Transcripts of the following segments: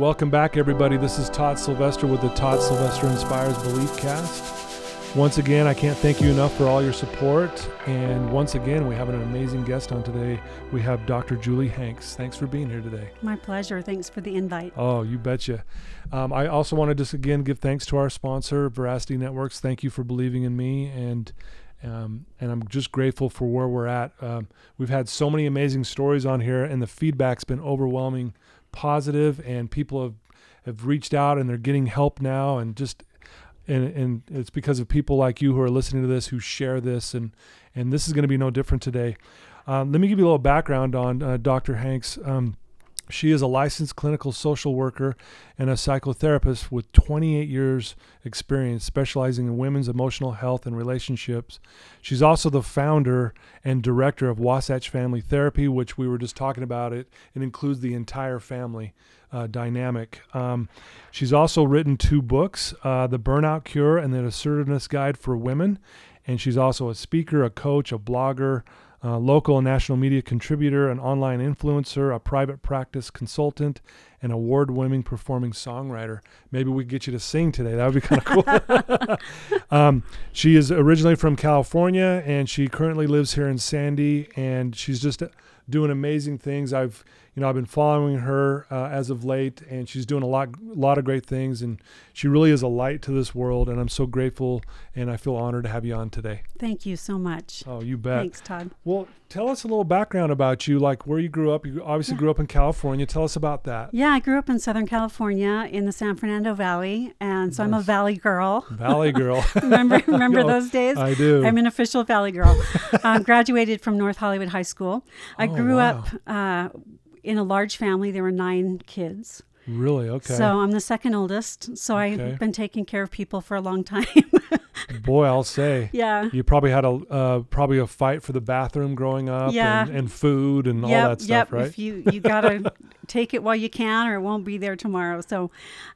welcome back, everybody. This is Todd Sylvester with the Todd Sylvester Inspires Belief Cast. Once again, I can't thank you enough for all your support. And once again, we have an amazing guest on today. We have Dr. Julie Hanks. Thanks for being here today. My pleasure. Thanks for the invite. Oh, you betcha. Um, I also want to just again give thanks to our sponsor, Veracity Networks. Thank you for believing in me and. Um, and I'm just grateful for where we're at. Um, we've had so many amazing stories on here, and the feedback's been overwhelming, positive, and people have have reached out and they're getting help now, and just and and it's because of people like you who are listening to this who share this, and and this is going to be no different today. Um, let me give you a little background on uh, Dr. Hanks. Um, she is a licensed clinical social worker and a psychotherapist with 28 years experience specializing in women's emotional health and relationships. She's also the founder and director of Wasatch Family Therapy, which we were just talking about it. It includes the entire family uh, dynamic. Um, she's also written two books, uh, The Burnout Cure and The Assertiveness Guide for Women. And she's also a speaker, a coach, a blogger, uh, local and national media contributor, an online influencer, a private practice consultant, an award winning performing songwriter. Maybe we get you to sing today. That would be kind of cool. um, she is originally from California and she currently lives here in Sandy, and she's just doing amazing things. I've you know I've been following her uh, as of late, and she's doing a lot lot of great things, and she really is a light to this world. And I'm so grateful, and I feel honored to have you on today. Thank you so much. Oh, you bet. Thanks, Todd. Well, tell us a little background about you, like where you grew up. You obviously yeah. grew up in California. Tell us about that. Yeah, I grew up in Southern California in the San Fernando Valley, and so nice. I'm a Valley girl. Valley girl. remember remember those days? I do. I'm an official Valley girl. um, graduated from North Hollywood High School. I oh, grew wow. up. Uh, in a large family. There were nine kids. Really? Okay. So I'm the second oldest. So Okay. I've been taking care of people for a long time. Boy, I'll say. yeah. You probably had a uh, probably a fight for the bathroom growing up, Yeah. and, and food and all that stuff, yep. right? If you you gotta take it while you can, or it won't be there tomorrow. So,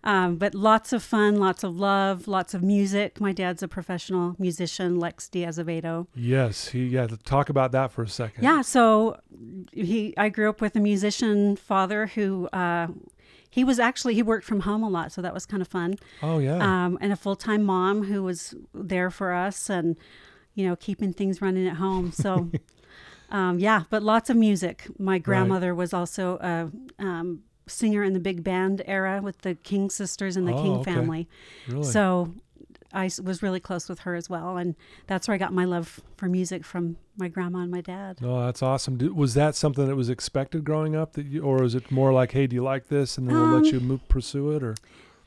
um, but lots of fun, lots of love, lots of music. My dad's a professional musician, Lex de Azevedo. Yes, he. Yeah, talk about that for a second. Yeah. So he, I grew up with a musician father who. Uh, he was actually he worked from home a lot, so that was kind of fun. Oh yeah. um, and a full time mom who was there for us and, you know, keeping things running at home. So, um, yeah, but lots of music. My grandmother was also a um, singer in the big band era with the King sisters and the Oh, King okay. family. really. So, I was really close with her as well, and that's where I got my love for music from my grandma and my dad. No, that's awesome. Did, was that something that was expected growing up, that you, or is it more like, hey, do you like this, and then we'll let Um, you move, pursue it, or?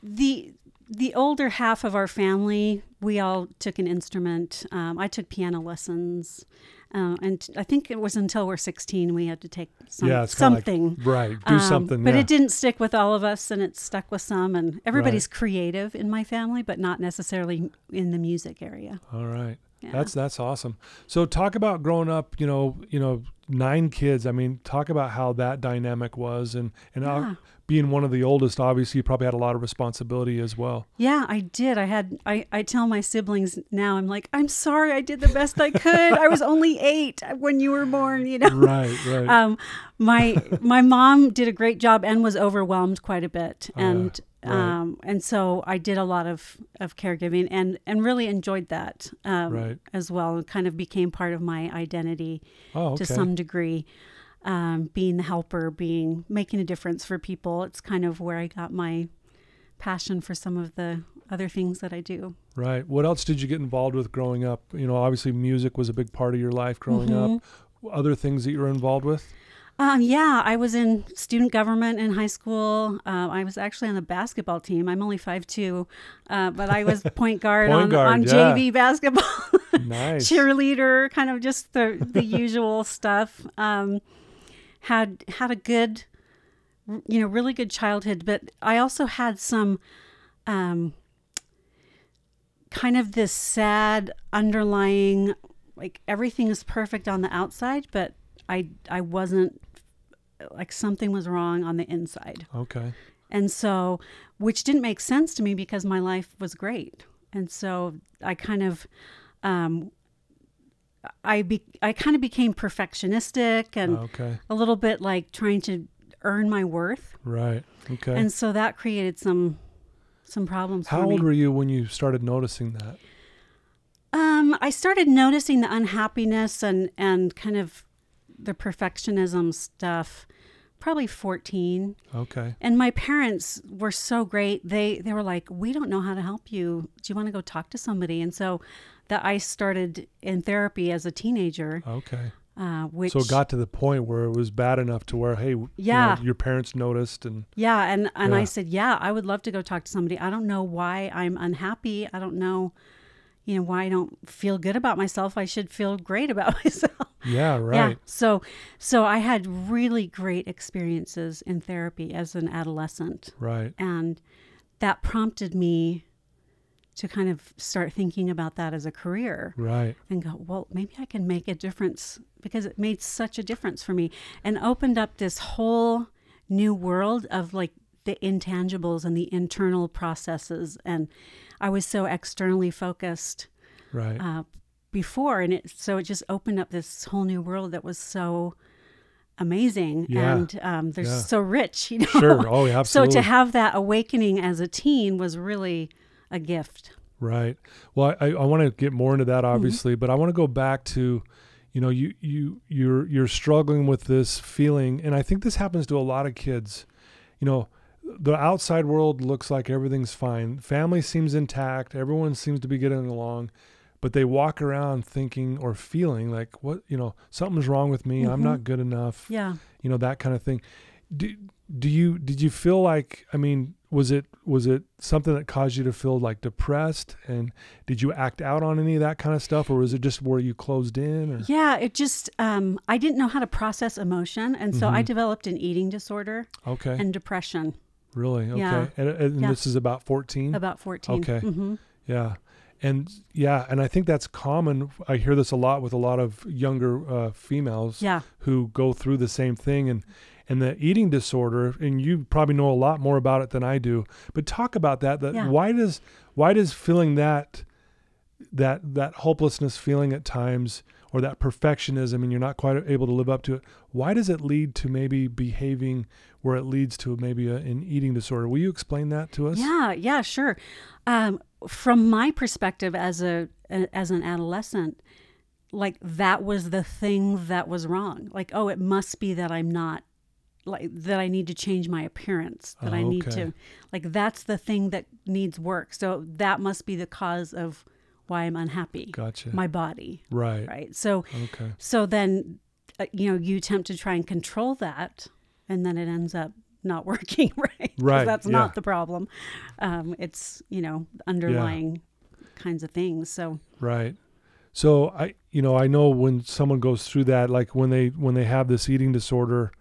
the the older half of our family, we all took an instrument. Um, I took piano lessons, uh, and I think it was until we're 16 we had to take some, yeah, it's kinda like- something. right. Do Um, something. but yeah. it didn't stick with all of us, and it stuck with some. And everybody's creative in my family, but not necessarily in the music area. All right. Yeah. That's that's awesome. So talk about growing up. You know, you know, nine kids. I mean, talk about how that dynamic was, and and Yeah. Being one of the oldest, obviously, you probably had a lot of responsibility as well. Yeah, I did. I had I, I tell my siblings now, I'm like, I'm sorry I did the best I could. I was only eight when you were born, you know. Right. Right. Um my my mom did a great job and was overwhelmed quite a bit. Oh, yeah. And Right. um and so I did a lot of, of caregiving and, and really enjoyed that um Right. as well. It kind of became part of my identity oh, okay. to some degree. Um, being the helper, being making a difference for people. It's kind of where I got my passion for some of the other things that I do. Right. What else did you get involved with growing up? You know, obviously, music was a big part of your life growing Mhm. up. Other things that you were involved with? Um, yeah, I was in student government in high school. Um, I was actually on the basketball team. I'm only 5'2", uh, but I was point guard Point on, guard, on yeah. JV basketball, Nice. cheerleader, kind of just the, the usual stuff. Um, had had a good, you know, really good childhood, but I also had some um, kind of this sad underlying, like everything is perfect on the outside, but I I wasn't like something was wrong on the inside. Okay. And so, which didn't make sense to me because my life was great. And so I kind of, um, I be, I kind of became perfectionistic and Okay. a little bit like trying to earn my worth. Right. Okay. And so that created some some problems How old me. were you when you started noticing that? Um, I started noticing the unhappiness and and kind of the perfectionism stuff probably 14 Okay. and my parents were so great they they were like we don't know how to help you do you want to go talk to somebody and so that i started in therapy as a teenager Okay. uh, which So it got to the point where it was bad enough to where, hey, you Yeah. know, your parents noticed, and Yeah, and and Yeah. I said, yeah, I would love to go talk to somebody. I don't know why I'm unhappy. I don't know, you know, why I don't feel good about myself. I should feel great about myself. yeah, right, Yeah. So so I had really great experiences in therapy as an adolescent, right, and that prompted me to kind of start thinking about that as a career right, and go, well, maybe I can make a difference because it made such a difference for me and opened up this whole new world of like the intangibles and the internal processes. And I was so externally focused right. uh, before, and it so it just opened up this whole new world that was so amazing Yeah. and um, they're Yeah. so rich, you know. Sure. Oh, yeah, so to have that awakening as a teen was really a gift. Right. Well, I, I want to get more into Mm-hmm. that, obviously, but I want to go back to, you know, you you you're you're struggling with this feeling, and I think this happens to a lot of kids. You know, the outside world looks like everything's fine, family seems intact, everyone seems to be getting along, but they walk around thinking or feeling like, what, you know, something's wrong with me. I'm Mhm. not good enough. Yeah. You know, that kind of thing. Do, do you did you feel like I mean was it was it something that caused you to feel like depressed and did you act out on any of that kind of stuff or was it just where you closed in or Yeah, it just um, I didn't know how to process emotion, and so I Mhm. developed an eating disorder okay and depression. really okay Yeah. and, and Yeah. this is about 14 About fourteen. Okay. hmm yeah and yeah and I think that's common I hear this a lot with a lot of younger uh, females Yeah. who go through the same thing and and the eating disorder and you probably know a lot more about it than I do but talk about that that Yeah. why does why does feeling that that that hopelessness feeling at times or that perfectionism and you're not quite able to live up to it why does it lead to maybe behaving where it leads to maybe a, an eating disorder will you explain that to us Yeah. Yeah. Sure. Um, from my perspective as a, a as an adolescent, like that was the thing that was wrong. Like, oh, it must be that I'm not like that. I need to change my appearance. That I need Okay. to like that's the thing that needs work. So that must be the cause of why I'm unhappy. gotcha My body. right right so okay so then uh, you know you attempt to try and control that and then it ends up not working right Right, that's yeah. not the problem um, it's you know underlying kinds of things so Right. So I you know, I know when someone goes through that like when they when they have this eating disorder,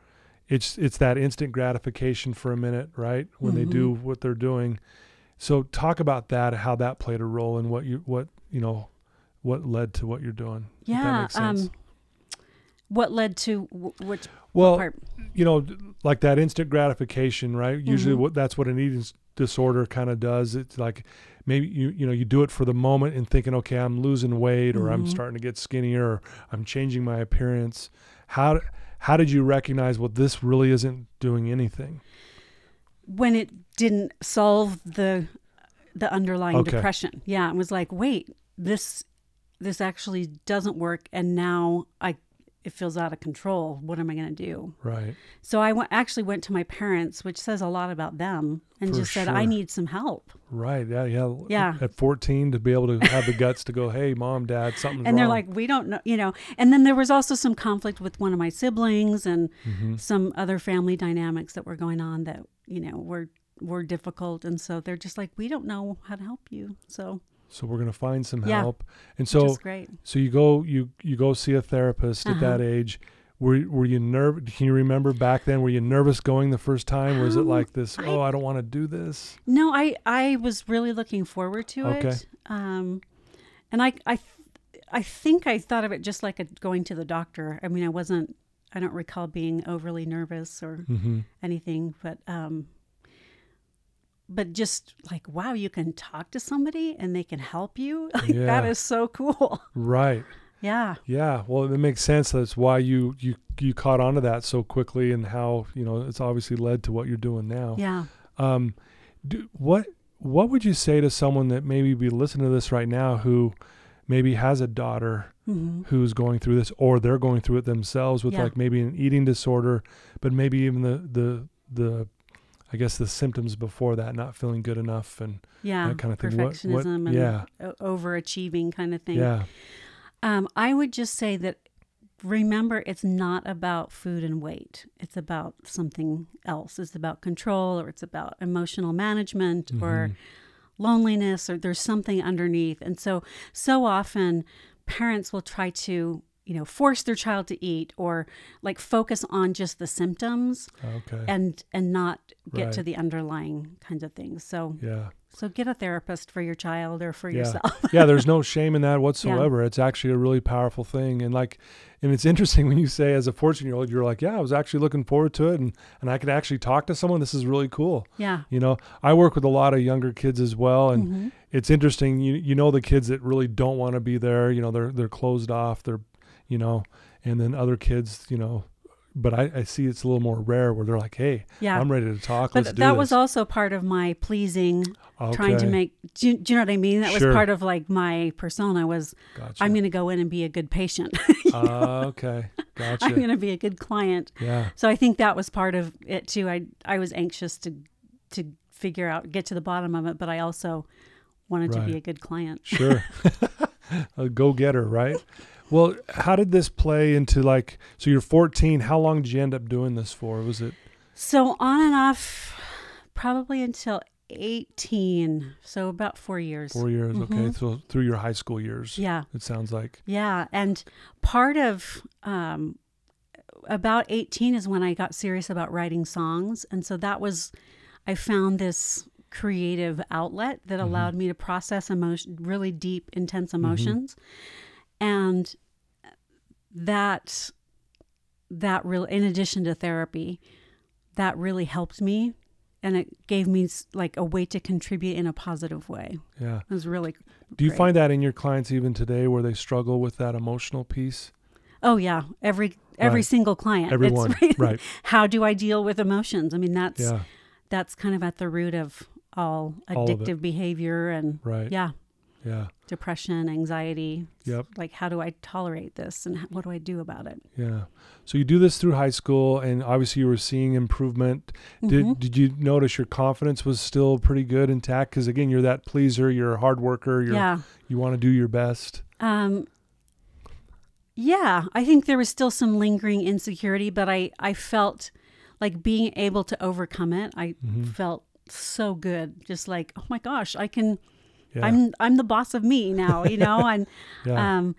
it's it's that instant gratification for a minute, right? When they do Mm-hmm. what they're doing. So talk about that how that played a role in what you what, you know, what led to what you're doing. yeah makes sense. um what led to w- which well, part you know, like that instant gratification, right? Usually Mhm. what that's what an eating disorder kind of does. It's like maybe you you know, you do it for the moment and thinking, okay, I'm losing weight or I'm Mhm. starting to get skinnier or I'm changing my appearance. How how did you recognize well this really isn't doing anything? when it didn't solve the the underlying Okay. depression yeah it was like wait this this actually doesn't work and now i it feels out of control what am i going to do Right. So I went, actually went to my parents, which says a lot about them, and For just said, "I need some help." Right. Yeah, yeah. Yeah. At 14 to be able to have the guts to go, "Hey, mom, dad, something's And they're wrong." like, "We don't know," you know. And then there was also some conflict with one of my siblings and Mhm. some other family dynamics that were going on that you know were were difficult, and so they're just like, "We don't know how to help you." So, So we're going to find some Yeah. help. And so great. So you go you you go see a therapist at Uh-huh. that age. Were were you nervous? Can you remember back then? Were you nervous going the first time? Was it Um, like this? I- oh, I don't want to do this. No, I I was really looking forward to Okay. it. Um, and I I I think I thought of it just like a, going to the doctor. I mean, I wasn't. I don't recall being overly nervous or Mm-hmm. anything, but um, but just like wow, you can talk to somebody and they can help you. Like, Yeah. is so cool. Right. Yeah. Yeah, well, it makes sense. That's why you you you caught onto that so quickly, and how you know it's obviously led to what you're doing now. Yeah. Um, do, what what would you say to someone that maybe be listening to this right now who maybe has a daughter hmm who's going through this, or they're going through it themselves with Yeah. like maybe an eating disorder, but maybe even the the the I guess the symptoms before that, not feeling good enough, and Yeah. that kind of thing. What- Perfectionism what- and yeah, overachieving kind of thing. yeah, Um, I would just say that remember it's not about food and weight. It's about something else. It's about control or it's about emotional management or Mhm. loneliness or there's something underneath. And so so often parents will try to, you know, force their child to eat or like focus on just the symptoms okay, and and not get to the underlying kinds of things. So yeah. so get a therapist for your child or for Yeah. yourself. yeah, there's no shame in that whatsoever. It's actually a really powerful thing. And like and it's interesting when you say as a 14 year old, you're like, Yeah, I was actually looking forward to it and, and I could actually talk to someone. This is really cool. yeah. You know, I work with a lot of younger kids as well and Mhm. it's interesting. You you know the kids that really don't want to be there, you know, they're they're closed off, they're you know, and then other kids, you know, but I, I see it's a little more rare where they're like, Hey, Yeah. I'm ready to talk. Let's but that was also part of my pleasing trying to make do you, do you know what i mean that Sure. was part of like my persona was Gotcha. i'm going to go in and be a good patient Ah, okay. Gotcha. i'm going to be a good client yeah. so i think that was part of it too i i was anxious to to figure out get to the bottom of it but i also wanted to be a good client Sure. a go getter, right? Well, how did this play into like so you're 14, how long did you end up doing this for? Was it so on and off probably until 18 so about four years 4 years? Okay. Mhm. So through your high school years. yeah It sounds like. Yeah, and part of um, about 18 is when I got serious about writing songs. And so that was, I found this creative outlet that allowed me to process emotion, really deep, intense emotions. And that, that really, in addition to therapy, that really helped me. And it gave me like a way to contribute in a positive way. Yeah. It was really, Do you Great. find that in your clients even today where they struggle with that emotional piece? oh yeah, every every Right. single client. Everyone. really- right. how do I deal with emotions? I mean, that's Yeah. that's kind of at the root of all All of addictive behavior and Right. yeah, Yeah. depression, anxiety. Yep. Like, how do I tolerate this, and what do I do about it? Yeah. So you do this through high school and obviously you were seeing improvement. Did Mhm. did you notice your confidence was still pretty good intact cuz again you're that pleaser, you're a hard worker, you're Yeah. you want to do your best. Um, yeah, I think there was still some lingering insecurity, but I I felt like being able to overcome it. I Mhm. felt so good, just like oh my gosh, I can. Yeah. I'm I'm the boss of me now, you know, and yeah. um,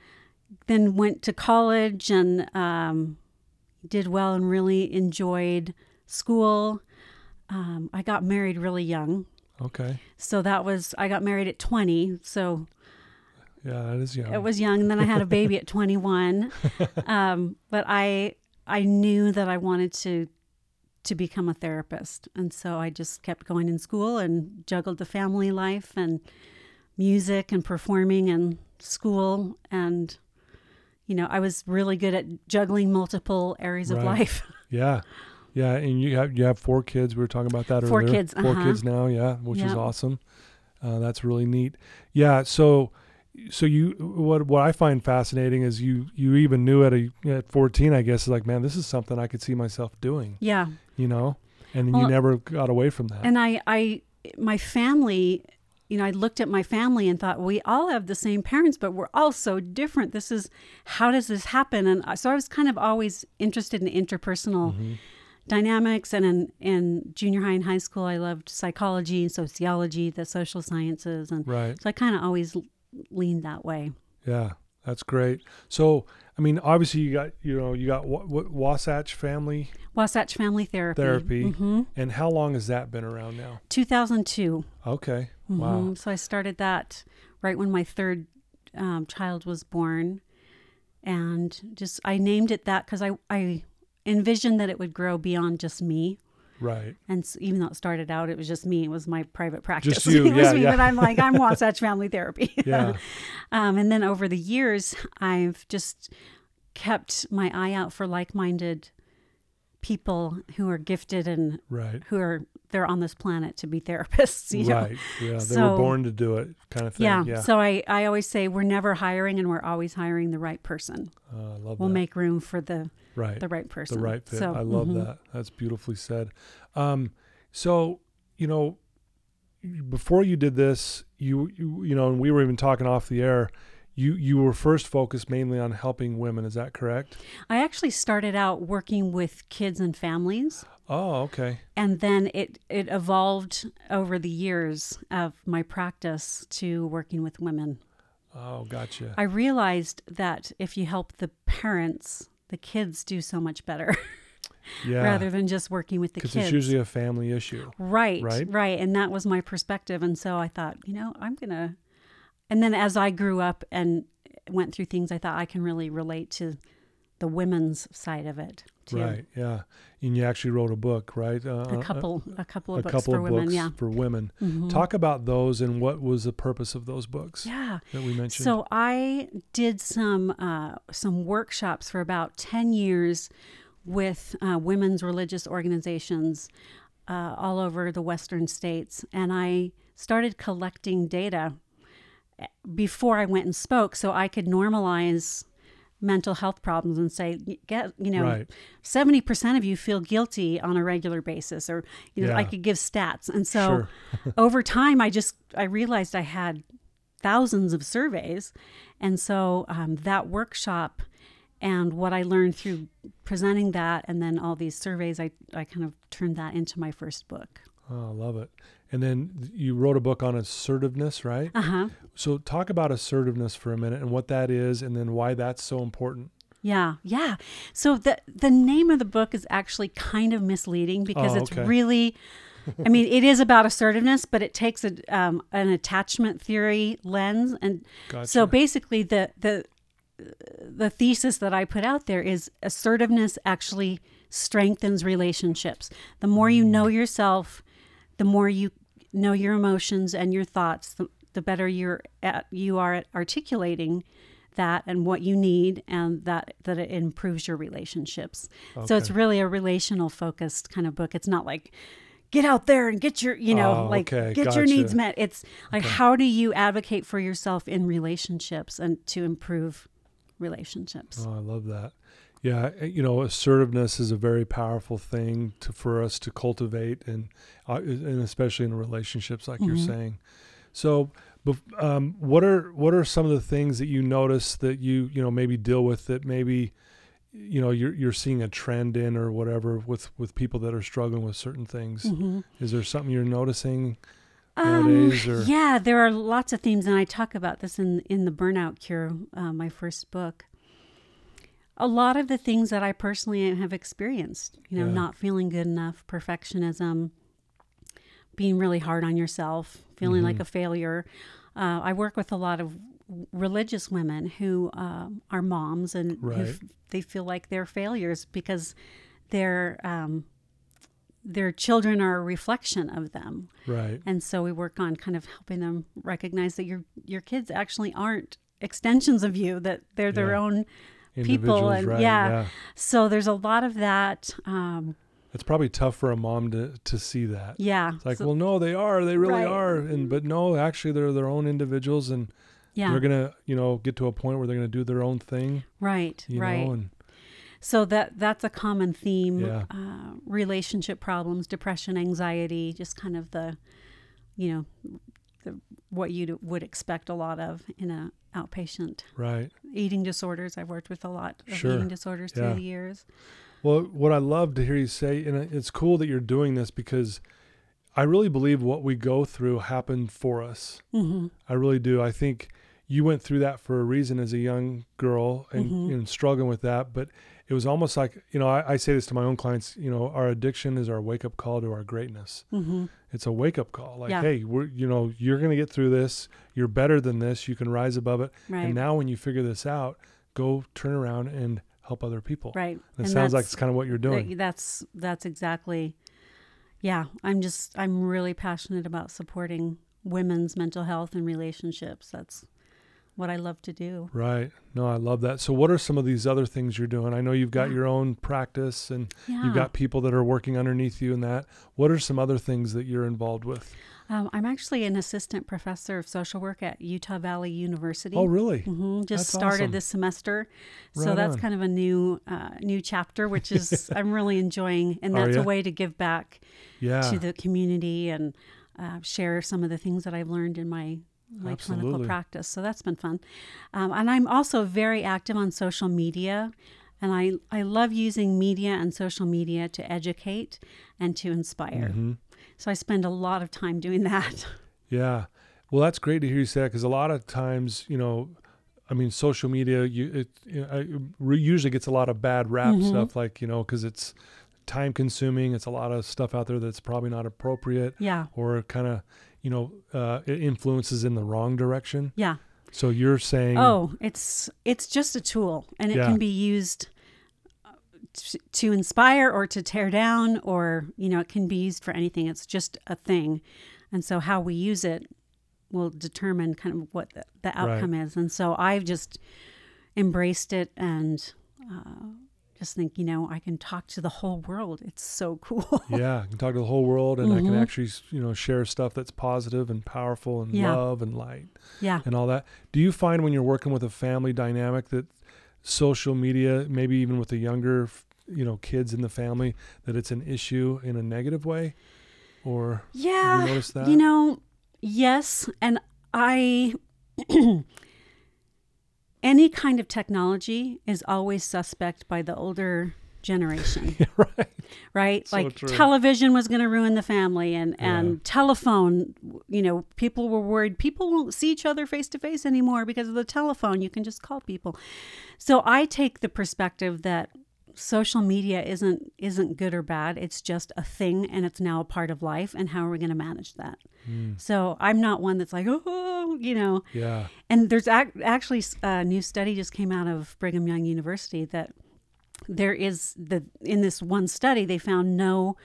then went to college and um, did well and really enjoyed school. Um, I got married really young, okay. so that was I got married at 20, so Yeah, that is young. it was young. And then I had a baby at 21, um, but I I knew that I wanted to to become a therapist, and so I just kept going in school and juggled the family life and music and performing and school and you know I was really good at juggling multiple areas of life. yeah. Yeah, and you have you have four kids. We were talking about that Four earlier. kids, Four uh-huh. kids now, yeah, which is awesome. Uh, that's really neat. Yeah, so so you what what I find fascinating is you you even knew at a at 14 I guess is like man this is something I could see myself doing, yeah, you know? And then you never got away from that. and I I my family you know, I looked at my family and thought, we all have the same parents, but we're all so different. This is, how does this happen? And so I was kind of always interested in interpersonal Mhm. dynamics. And in, in junior high and high school, I loved psychology and sociology, the social sciences. And Right. so I kind of always leaned that way. Yeah, that's great. So, I mean, obviously you got, you know, you got what, what Wasatch Family Wasatch Family Therapy. Therapy. hmm and how long has that been around now? 2002. Okay. Wow. Mhm. So I started that right when my third um, child was born, and just I named it that because I I envisioned that it would grow beyond just me, Right. And s even though it started out, it was just me. It was my private practice. you, it was yeah, me, yeah. but I'm like, I'm Wasatch Family Therapy. Yeah. um, and then over the years, I've just kept my eye out for like-minded people who are gifted and Right. who are they're on this planet to be therapists. You know? Right. Yeah. They were born to do it, kind of thing. Yeah. Yeah. So I, I always say we're never hiring and we're always hiring the right person. Uh, I love We'll that. make room for the right. the right person. the right fit. So, I love mhm. that. That's beautifully said. Um, so you know, before you did this, you, you you know, and we were even talking off the air. You you were first focused mainly on helping women. Is that correct? I actually started out working with kids and families. Oh, okay. and then it it evolved over the years of my practice to working with women. Oh, gotcha. I realized that if you help the parents, the kids do so much better yeah. rather than just working with the kids. because it's usually a family issue. right, right? right, and that was my perspective. And so I thought, you know, I'm gonna. And then as I grew up and went through things, I thought I can really relate to the women's side of it too. Right. Yeah. And you actually wrote a book, right? Uh, A couple, a couple A, of books couple for of women. books Yeah. for women. Mhm. Talk about those and what was the purpose of those books Yeah. that we mentioned. So I did some uh, some workshops for about ten years with uh, women's religious organizations uh, all over the western states, and I started collecting data eh, before I went and spoke, so I could normalize mental health problems and say get you know Right. 70% of you feel guilty on a regular basis or you know i could give stats and so Sure. over time i just i realized i had thousands of surveys and so um, that workshop and what i learned through presenting that and then all these surveys i, I kind of turned that into my first book Oh, I love it. And then you wrote a book on assertiveness, right? uh-huh So talk about assertiveness for a minute and what that is and then why that's so important. Yeah, yeah. So the the name of the book is actually kind of misleading because Oh, it's okay. really, I mean, it is about assertiveness, but it takes a um, an attachment theory lens, and Gotcha. so basically the the the thesis that I put out there is assertiveness actually strengthens relationships. The more you know yourself, the more you know your emotions and your thoughts, the, the better you're at, you are at articulating that and what you need and that that it improves your relationships. So it's really a relational focused kind of book. It's not like get out there and get your, you know, Oh, like okay, get your needs met. It's like how do you advocate for yourself in relationships and to improve relationships? Oh, I love that. Yeah, uh, you know, assertiveness is a very powerful thing to for us to cultivate, and uh, and especially in relationships, like you're Mhm. saying. So, um, what are what are some of the things that you notice that you you know maybe deal with that maybe you know you're you're seeing a trend in or whatever with with people that are struggling with certain things? Mhm. Is there something you're noticing? Um, or- yeah, there are lots of themes, and I talk about this in in the Burnout Cure, uh, my first book. A lot of the things that I personally have experienced, you know, Yeah. not feeling good enough, perfectionism, being really hard on yourself, feeling like Mhm. a failure. Uh, I work with a lot of religious women who um, are moms and Right. f- they feel like they're failures because their um, their children are a reflection of them Right. and so we work on kind of helping them recognize that your your kids actually aren't extensions of you that they're their Yeah. own people and right? yeah. so there's a lot of that um It's probably tough for a mom to to see that. yeah It's like, so- well, no, they are. They really Right. are. And but no, actually, they're their own individuals, and yeah they're gonna, you know, get to a point where they're gonna do their own thing. right You right know, and so that that's a common theme Yeah. uh, relationship problems depression anxiety just kind of the you know the, what you would expect a lot of in a outpatient right. eating disorders i've worked with a lot of Sure. eating disorders Yeah. through the years Well, what I love to hear you say, and it's cool that you're doing this because I really believe what we go through happened for us. hmm I really do. I think you went through that for a reason as a young girl and, Mhm. and struggling with that. But it was almost like, you know, I, I say this to my own clients, you know, our addiction is our wake up call to our greatness. hmm It's a wake up call. Like, Yeah. hey, we're, you know, you're going to get through this. You're better than this. You can rise above it. right And now when you figure this out, go turn around and help other people. right It And sounds like it's kind of what you're doing. That's that's exactly yeah, I'm just I'm really passionate about supporting women's mental health and relationships. That's what I love to do. Right. No, I love that. So, what are some of these other things you're doing? I know you've got Yeah. your own practice and Yeah. you've got people that are working underneath you in that. What are some other things that you're involved with? Um, I'm actually an assistant professor of social work at Utah Valley University. Oh, really? Mm-hmm. Just That's started awesome. this semester, so that's on. kind of a new uh, new chapter, which is I'm really enjoying, and that's a way to give back Yeah. to the community and uh, share some of the things that I've learned in my my clinical practice. So that's been fun, um, and I'm also very active on social media. And I, I love using media and social media to educate and to inspire. Mhm. So I spend a lot of time doing that. Yeah. Well, that's great to hear you say that because a lot of times, you know, I mean, social media, you it, you know, it usually gets a lot of bad rap Mhm. stuff, like you know, because it's time consuming. It's a lot of stuff out there that's probably not appropriate Yeah. or kind of, you know, uh, influences in the wrong direction. Yeah. So you're saying, Oh, it's it's just a tool, and it Yeah. can be used uh, t- to inspire or to tear down, or you know, it can be used for anything. It's just a thing, and so how we use it will determine kind of what the, the outcome is. And so I've just embraced it and uh, just think, you know, I can talk to the whole world. It's so cool. yeah, I can talk to the whole world, and I can Mhm. actually, you know, share stuff that's positive and powerful and Yeah. love and light. yeah. and all that. Do you find when you're working with a family dynamic that social media, maybe even with the younger, you know, kids in the family, that it's an issue in a negative way, or Yeah. you? You know, yes. And I, any kind of technology is always suspect by the older generation, right? right? So like true. television was going to ruin the family and, Yeah. and telephone, you know, people were worried people won't see each other face to face anymore because of the telephone. You can just call people. So I take the perspective that social media isn't isn't good or bad. It's just a thing and it's now a part of life. And how are we going to manage that? Mm, so i'm not one that's like oh you know? Yeah, and there's ac- actually a new study just came out of brigham young university that there is the in this one study they found no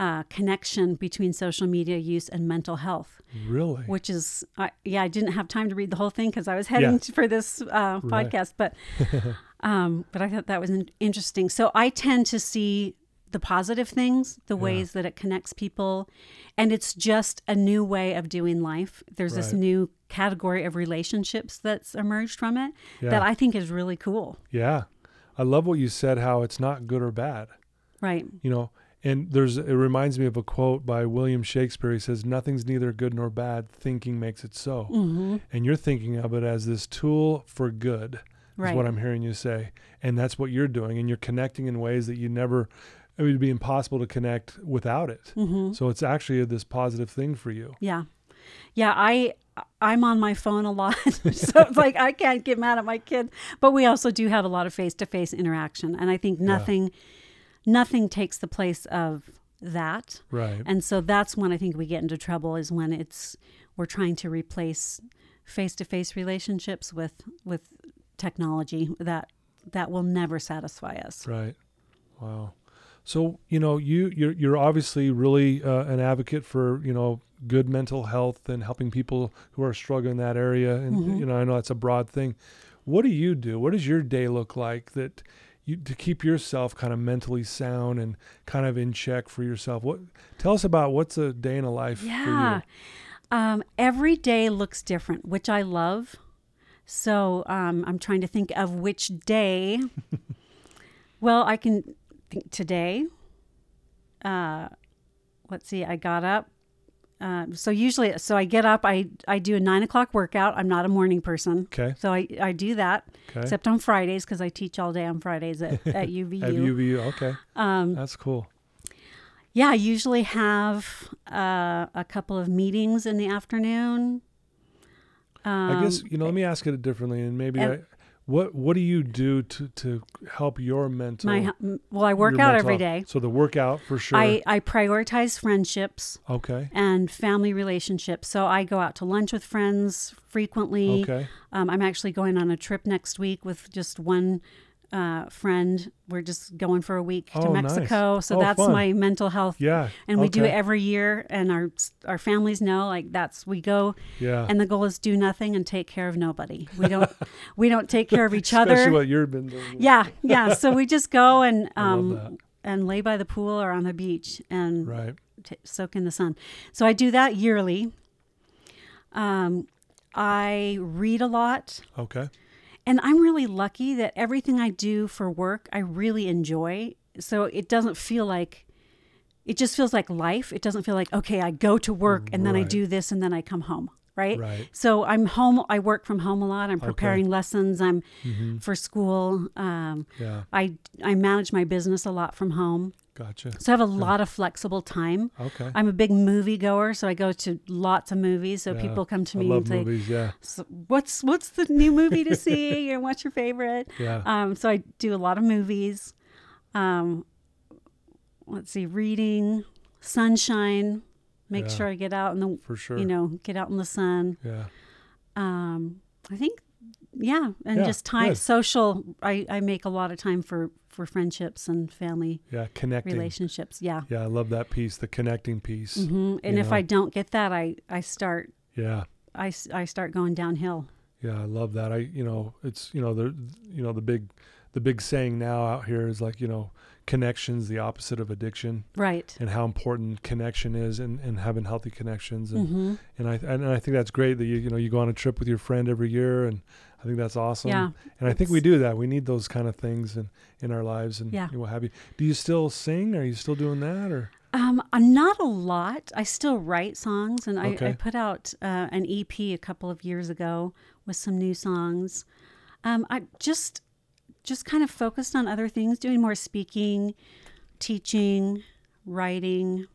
uh, connection between social media use and mental health. Really. which is uh, yeah i didn't have time to read the whole thing because i was heading Yeah. for this uh, Right. podcast but um, but i thought that was interesting so i tend to see the positive things the Yeah. ways that it connects people and it's just a new way of doing life there's this new category of relationships that's emerged from it Yeah, that i think is really cool yeah. I love what you said. How it's not good or bad. right You know, and there's it reminds me of a quote by William Shakespeare. He says, "Nothing's neither good nor bad. Thinking makes it so." hmm And you're thinking of it as this tool for good. Right is what I'm hearing you say. And that's what you're doing. And you're connecting in ways that you never, it would be impossible to connect without it. hmm So it's actually this positive thing for you. Yeah. Yeah, I I'm on my phone a lot. so it's like I can't get mad at my kid, but we also do have a lot of face-to-face interaction and I think Yeah. nothing nothing takes the place of that. Right. And so that's when I think we get into trouble is when it's we're trying to replace face-to-face relationships with with technology that that will never satisfy us. Right. Wow. So you know you you're you're obviously really uh, an advocate for you know good mental health and helping people who are struggling in that area. And Mhm. you know I know that's a broad thing. What do you do? What does your day look like that you to keep yourself kind of mentally sound and kind of in check for yourself? What tell us about what's a day in a life for you? Yeah. Um, every day looks different, which I love. So um, I'm trying to think of which day. well, I can think today. Uh, let's see. I got up. Um, so usually, so I get up. I I do a nine o'clock workout. I'm not a morning person, Okay. so I I do that. Okay. Except on Fridays because I teach all day on Fridays at, at UVU. At UVU. Okay. Um, That's cool. yeah, I usually have uh, a couple of meetings in the afternoon. Um, I guess you know. Let me ask it differently, and maybe and- I, what what do you do to to help your mental? my well, I work out every day. So the workout for sure. I I prioritize friendships okay. and family relationships. So I go out to lunch with friends frequently. Okay. Um, I'm actually going on a trip next week with just one uh, friend. We're just going for a week to Oh, nice. Mexico, so Oh, that's fun. my mental health. Yeah. And we do it every year, and our our families know like that's we go, Yeah. and the goal is do nothing and take care of nobody. We don't we don't take care of each Especially other. what you've been doing. Yeah, yeah. So we just go and um and lay by the pool or on the beach and Right. t- soak in the sun. So I do that yearly. Um, I read a lot, Okay. And I'm really lucky that everything I do for work I really enjoy. So it doesn't feel like it just feels like life. It doesn't feel like okay, I go to work and then I do this and then I come home. Right? Right. So I'm home. I work from home a lot. I'm preparing lessons. I'm Mm-hmm. for school. Um, Yeah. I I manage my business a lot from home. Gotcha. So I have a lot of flexible time. Okay. I'm a big movie goer, so I go to lots of movies. So Yeah. people come to I me love and say, movies. Yeah. so "What's what's the new movie to see? and what's your favorite?" Yeah. Um, so I do a lot of movies. Um, let's see, reading, sunshine. Make Yeah. sure I get out in the For sure. you know get out in the sun. Yeah. Um, I think yeah, and Yeah, just time good. social. I I make a lot of time for for friendships and family Yeah. Connecting. relationships. Yeah. Yeah. I love that piece, the connecting piece. hmm And if know. I don't get that, I I start Yeah. I, I start going downhill. Yeah, I love that. I, you know, it's, you know, the, you know, the big, the big saying now out here is like, you know, connections, the opposite of addiction Right. and how important connection is and, and having healthy connections. And, hmm and I, and I think that's great that you, you know, you go on a trip with your friend every year and I think that's awesome. Yeah. And I think we do that. We need those kind of things in, in our lives and Yeah. what have you. Do you still sing? Are you still doing that or? Um, uh, not a lot. I still write songs, and I, I put out uh, an EP a couple of years ago with some new songs. Um, I just just kind of focused on other things, doing more speaking, teaching, writing,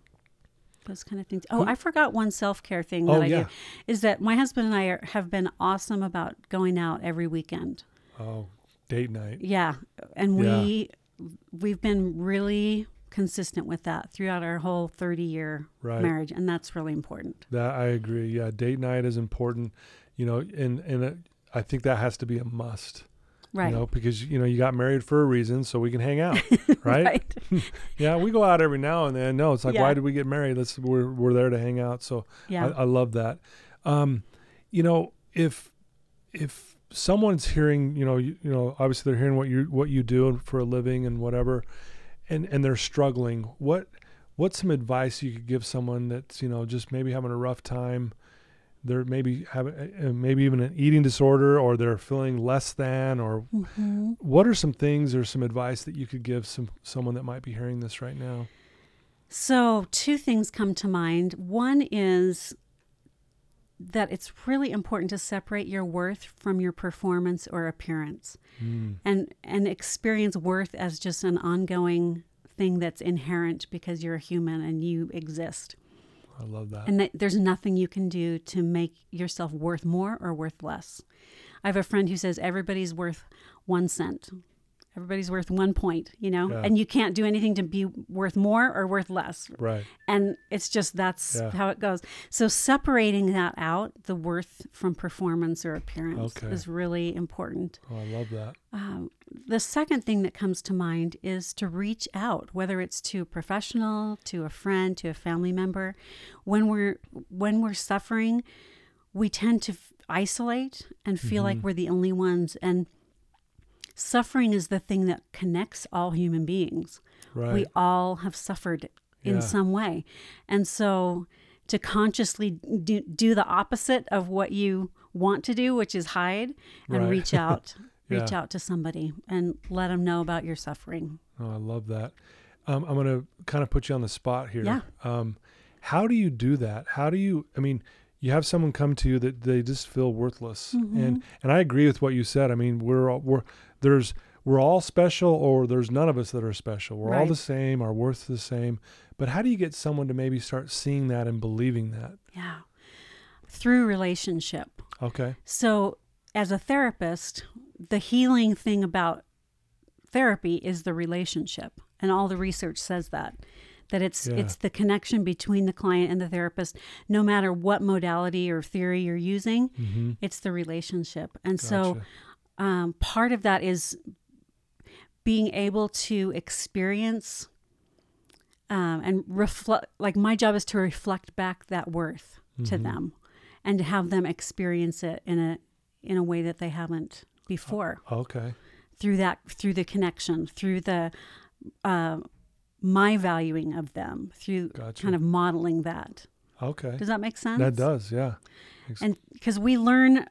those kind of things. Oh, I forgot one self care thing that Oh, I yeah. do is that my husband and I are, have been awesome about going out every weekend. Oh, date night. Yeah, and Yeah. we we've been really consistent with that throughout our whole 30 year Right. marriage and that's really important. That I agree. Yeah, date night is important. You know, and and I think that has to be a must. Right. You know, because you know you got married for a reason, so we can hang out, right? right. Yeah, we go out every now and then. No, it's like, Yeah. why did we get married? Let's we're we're there to hang out. So Yeah. I, I love that. Um, you know, if if someone's hearing, you know, you, you know, obviously they're hearing what you what you do for a living and whatever, and and they're struggling. What what's some advice you could give someone that's you know just maybe having a rough time? They're maybe having uh, maybe even an eating disorder, or they're feeling less than, or Mhm. what are some things or some advice that you could give some someone that might be hearing this right now? So, two things come to mind. One is that it's really important to separate your worth from your performance or appearance Mm, and and experience worth as just an ongoing thing that's inherent because you're a human and you exist. I love that. and that there's nothing you can do to make yourself worth more or worth less. I have a friend who says everybody's worth one cent. Everybody's worth one point, you know, Yeah. and you can't do anything to be worth more or worth less. right. And it's just that's Yeah. how it goes. So separating that out, the worth from performance or appearance, Okay. is really important. Oh, I love that. Um, the second thing that comes to mind is to reach out, whether it's to a professional, to a friend, to a family member. When we're when we're suffering, we tend to f- isolate and feel like Mhm. we're the only ones. And suffering is the thing that connects all human beings. Right. We all have suffered in Yeah. some way, and so to consciously do, do the opposite of what you want to do, which is hide and Right. reach out, reach out to somebody and let them know about your suffering. Oh, I love that. Um, I'm going to kind of put you on the spot here. Yeah. Um, how do you do that? How do you? I mean, you have someone come to you that they just feel worthless, Mm-hmm. and and I agree with what you said. I mean, we're all, we're there's we're all special, or there's none of us that are special. We're all the same. Our worth's the same. But how do you get someone to maybe start seeing that and believing that? Yeah. Through relationship. Okay. So, as a therapist, the healing thing about therapy is the relationship, and all the research says that that it's Yeah. it's the connection between the client and the therapist no matter what modality or theory you're using Mm-hmm. it's the relationship and so um, part of that is being able to experience um, and reflect like my job is to reflect back that worth to Mhm. them and to have them experience it in a in a way that they haven't before Okay. through that through the connection through the uh, my valuing of them through Gotcha. kind of modeling that Okay. does that make sense That does. Yeah. and because we learn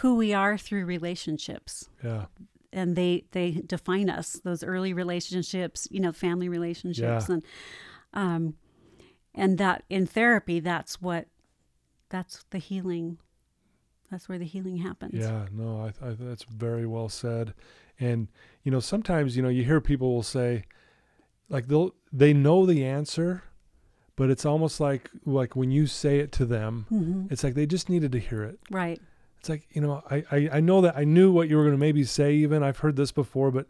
who we are through relationships Yeah. and they they define us those early relationships you know family relationships Yeah. and um and that in therapy that's what that's the healing that's where the healing happens Yeah, no, I, I that's very well said. And you know, sometimes you know you hear people will say, like they'll they know the answer, but it's almost like like when you say it to them, hmm it's like they just needed to hear it. right It's like you know, I I, I know that I knew what you were going to maybe say. Even I've heard this before, but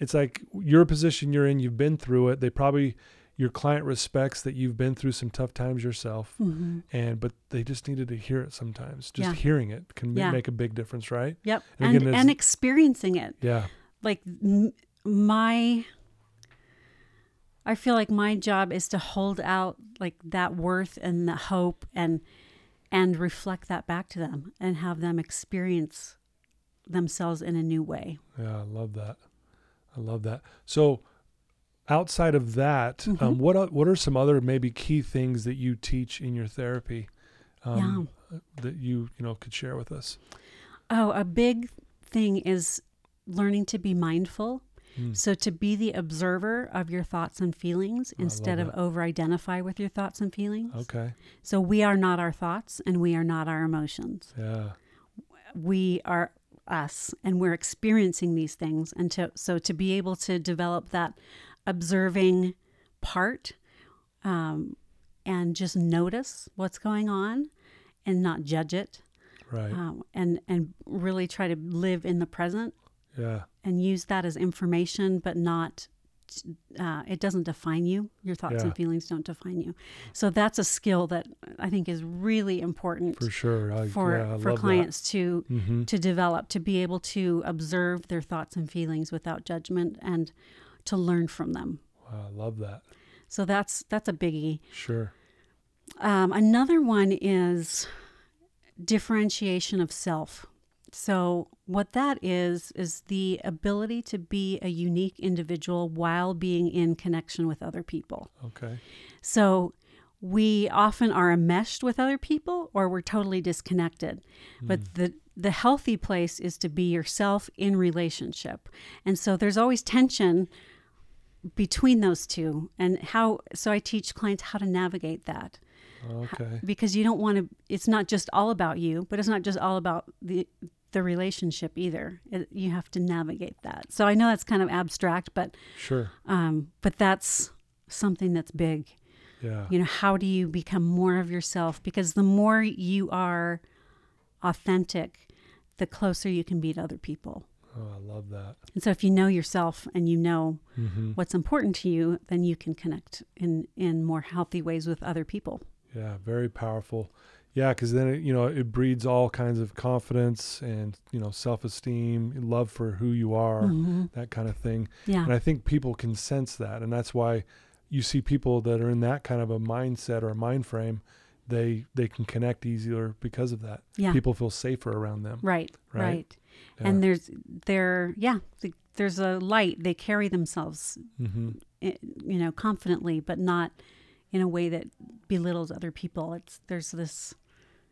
it's like your position you're in. You've been through it. They probably your client respects that you've been through some tough times yourself hmm and but they just needed to hear it sometimes just Yeah. hearing it can Yeah. make a big difference right yep And and again, and, experiencing it yeah like m- my i feel like my job is to hold out like that worth and the hope and and reflect that back to them and have them experience themselves in a new way. Yeah i love that. I love that. So outside of that um, Mhm. what o- what are some other maybe key things that you teach in your therapy um, that you you know could share with us? Oh a big thing is learning to be mindful Mm, so to be the observer of your thoughts and feelings instead of over identify with your thoughts and feelings. Okay. So we are not our thoughts and we are not our emotions. Yeah. We are us and we're experiencing these things. And to, so to be able to develop that observing part um, and just notice what's going on and not judge it right. um, and and really try to live in the present yeah and use that as information but not uh, it doesn't define you. Your thoughts Yeah. and feelings don't define you. So that's a skill that i think is really important for sure. I, for yeah, for clients to that. hmm to develop to be able to observe their thoughts and feelings without judgment and to learn from them. Wow, i love that. So that's that's a biggie. Sure. Um, another one is differentiation of self so what that is is the ability to be a unique individual while being in connection with other people. Okay. So we often are enmeshed with other people or we're totally disconnected. But hmm. the the healthy place is to be yourself in relationship. And so there's always tension between those two and how so I teach clients how to navigate that. Okay. because you don't want to it's not just all about you, but it's not just all about the the relationship either. It, you have to navigate that. So I know that's kind of abstract, but sure. um, but that's something that's big. Yeah. You know how do you become more of yourself? Because the more you are authentic the closer you can be to other people. Oh i love that. And so if you know yourself and you know hmm what's important to you then you can connect in in more healthy ways with other people. Yeah, very powerful. Yeah, because then it, you know it breeds all kinds of confidence and you know self-esteem, love for who you are, Mhm. that kind of thing. yeah And I think people can sense that, and that's why you see people that are in that kind of a mindset or a mind frame. They they can connect easier because of that. yeah People feel safer around them. right Right? right, Yeah. and there's there yeah th- there's a light they carry themselves hmm eh, you know confidently but not in a way that belittles other people it's there's this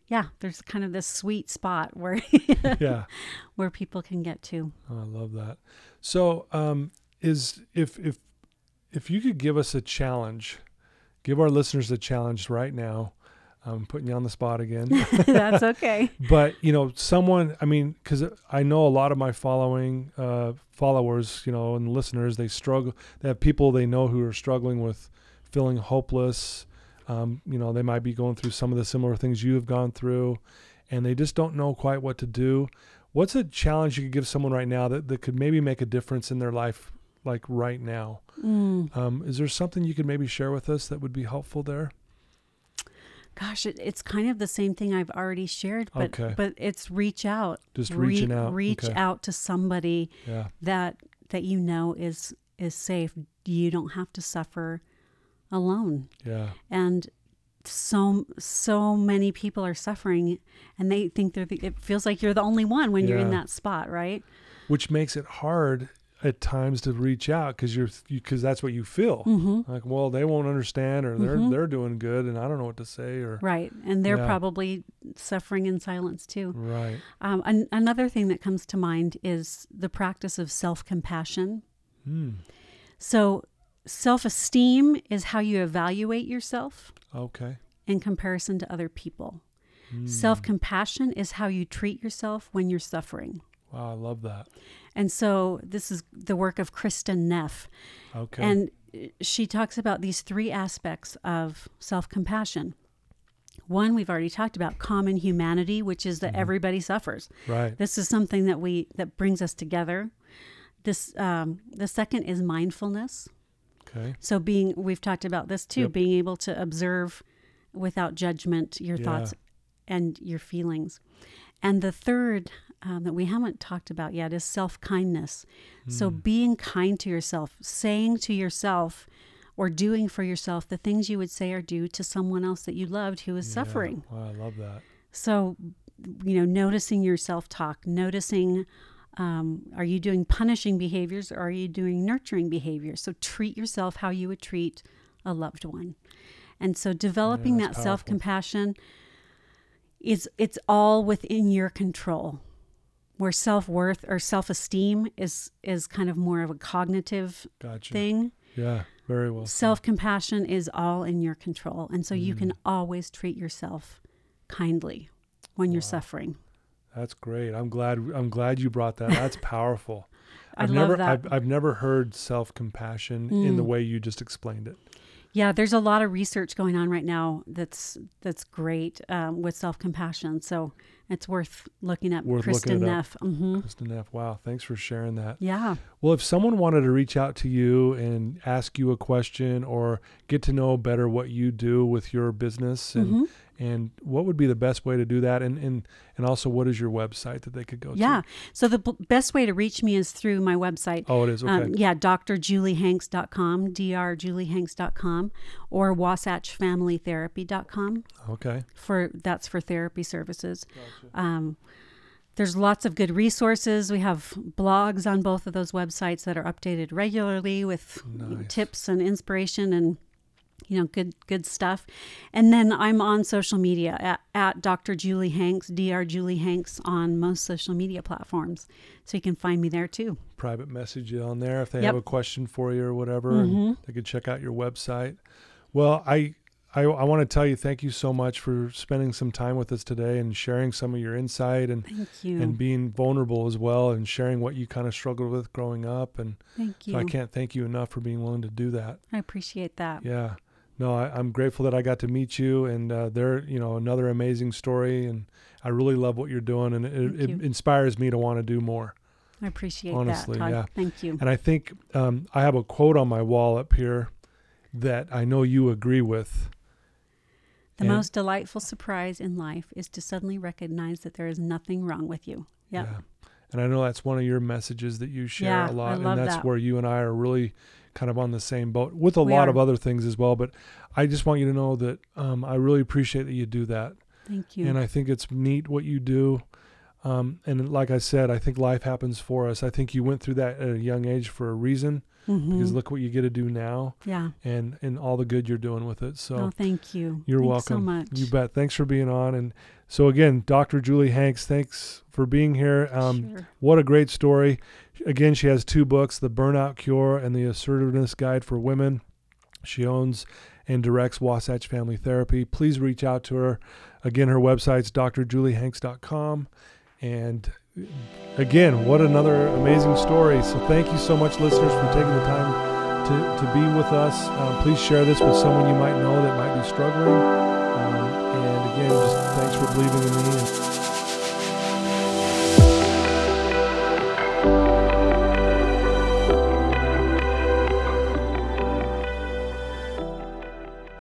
yeah there's kind of this sweet spot where yeah, where people can get to oh, I love that. So, um, is if if if you could give us a challenge, give our listeners a challenge right now. I'm putting you on the spot again. that's okay but you know someone i mean because i know a lot of my following uh, followers you know and listeners they struggle they have people they know who are struggling with feeling hopeless um, you know they might be going through some of the similar things you have gone through and they just don't know quite what to do what's a challenge you could give someone right now that, that could maybe make a difference in their life like right now mm. um, is there something you could maybe share with us that would be helpful there gosh it, it's kind of the same thing i've already shared but Okay. but it's reach out just Re- reaching out reach okay. out to somebody yeah that that you know is is safe. You don't have to suffer alone. Yeah. And so so many people are suffering and they think they're the, it feels like you're the only one when you're in that spot, right? Which makes it hard at times to reach out because you're because that's what you feel. Mhm. Like, well, they won't understand, or they're Mhm. they're doing good, and I don't know what to say, or Right. And they're Yeah. probably suffering in silence too. right. Um, an- another thing that comes to mind is the practice of self compassion. Hmm. So, self esteem is how you evaluate yourself Okay. in comparison to other people. Hmm. Self compassion is how you treat yourself when you're suffering. Wow, I love that. And so, this is the work of Kristin Neff. Okay. And uh, she talks about these three aspects of self compassion. One, we've already talked about common humanity, which is that Mm-hmm. everybody suffers. right. This is something that we that brings us together. This um, the second is mindfulness. Okay. So being we've talked about this too, Yep. being able to observe without judgment your Yeah. thoughts and your feelings. And the third um, that we haven't talked about yet is self kindness. So Hmm. being kind to yourself, saying to yourself or doing for yourself the things you would say or do to someone else that you loved who is Yeah. suffering. Wow, I love that. So, you know, noticing your self talk, noticing um, are you doing punishing behaviors or are you doing nurturing behaviors? So, treat yourself how you would treat a loved one. And so, developing that's that self compassion is it's all within your control. Where self worth or self esteem is is kind of more of a cognitive Gotcha. thing. Yeah. Very well. Self compassion is all in your control. And so you Mm. can always treat yourself kindly when you're suffering. That's great. I'm glad. I'm glad you brought that. That's powerful. I I've love never. that. I've, I've never heard self compassion in the Mm. way you just explained it. Yeah, there's a lot of research going on right now that's that's great um, with self compassion. So it's worth looking up. Worth looking Kristin up. Neff. hmm Kristin Neff. Wow. Thanks for sharing that. Yeah. Well, if someone wanted to reach out to you and ask you a question or get to know better what you do with your business and hmm and what would be the best way to do that and and and also what is your website that they could go Yeah. to? Yeah so the b- best way to reach me is through my website. Oh, it is okay. Um, yeah, drjuliehanks.com, drjuliehanks.com, or wasatchfamilytherapy.com okay. for that's for therapy services. Um, there's lots of good resources. We have blogs on both of those websites that are updated regularly with Nice. tips and inspiration and you know good good stuff. And then I'm on social media at, at Dr. Julie Hanks, Dr. Julie Hanks on most social media platforms. So you can find me there too. Private message it on there if they Yep. have a question for you or whatever, Mhm. and they could check out your website. Well, I. I, I want to tell you thank you so much for spending some time with us today and sharing some of your insight and, Thank you. and being vulnerable as well and sharing what you kind of struggled with growing up and Thank you. so I can't thank you enough for being willing to do that. I appreciate that. Yeah. No, I, I'm grateful that I got to meet you, and uh, they're, you know, another amazing story, and I really love what you're doing, and it, it inspires me to want to do more. I appreciate Honestly, that. Yeah. Thank you. And I think um, I have a quote on my wall up here that I know you agree with. The And- most delightful surprise in life is to suddenly recognize that there is nothing wrong with you. Yep. Yeah. And I know that's one of your messages that you share Yeah, a lot, and that's that. where you and I are really kind of on the same boat with a We lot are. of other things as well. But I just want you to know that um, I really appreciate that you do that. Thank you. and I think it's neat what you do. Um, and like I said, I think life happens for us. I think you went through that at a young age for a reason Mhm. because look what you get to do now yeah. and and all the good you're doing with it. So oh, thank you. you're Thanks welcome. so much. you bet. Thanks for being on. And so again, Dr. Julie Hanks, thanks for being here. Um, sure. What a great story. Again, she has two books, The Burnout Cure and The Assertiveness Guide for Women. She owns and directs Wasatch Family Therapy. Please reach out to her. Again, her website's drjuliehanks.com. And again, what another amazing story. So thank you so much, listeners, for taking the time to, to be with us. Um, please share this with someone you might know that might be struggling. Um, and again, just thanks for believing in me.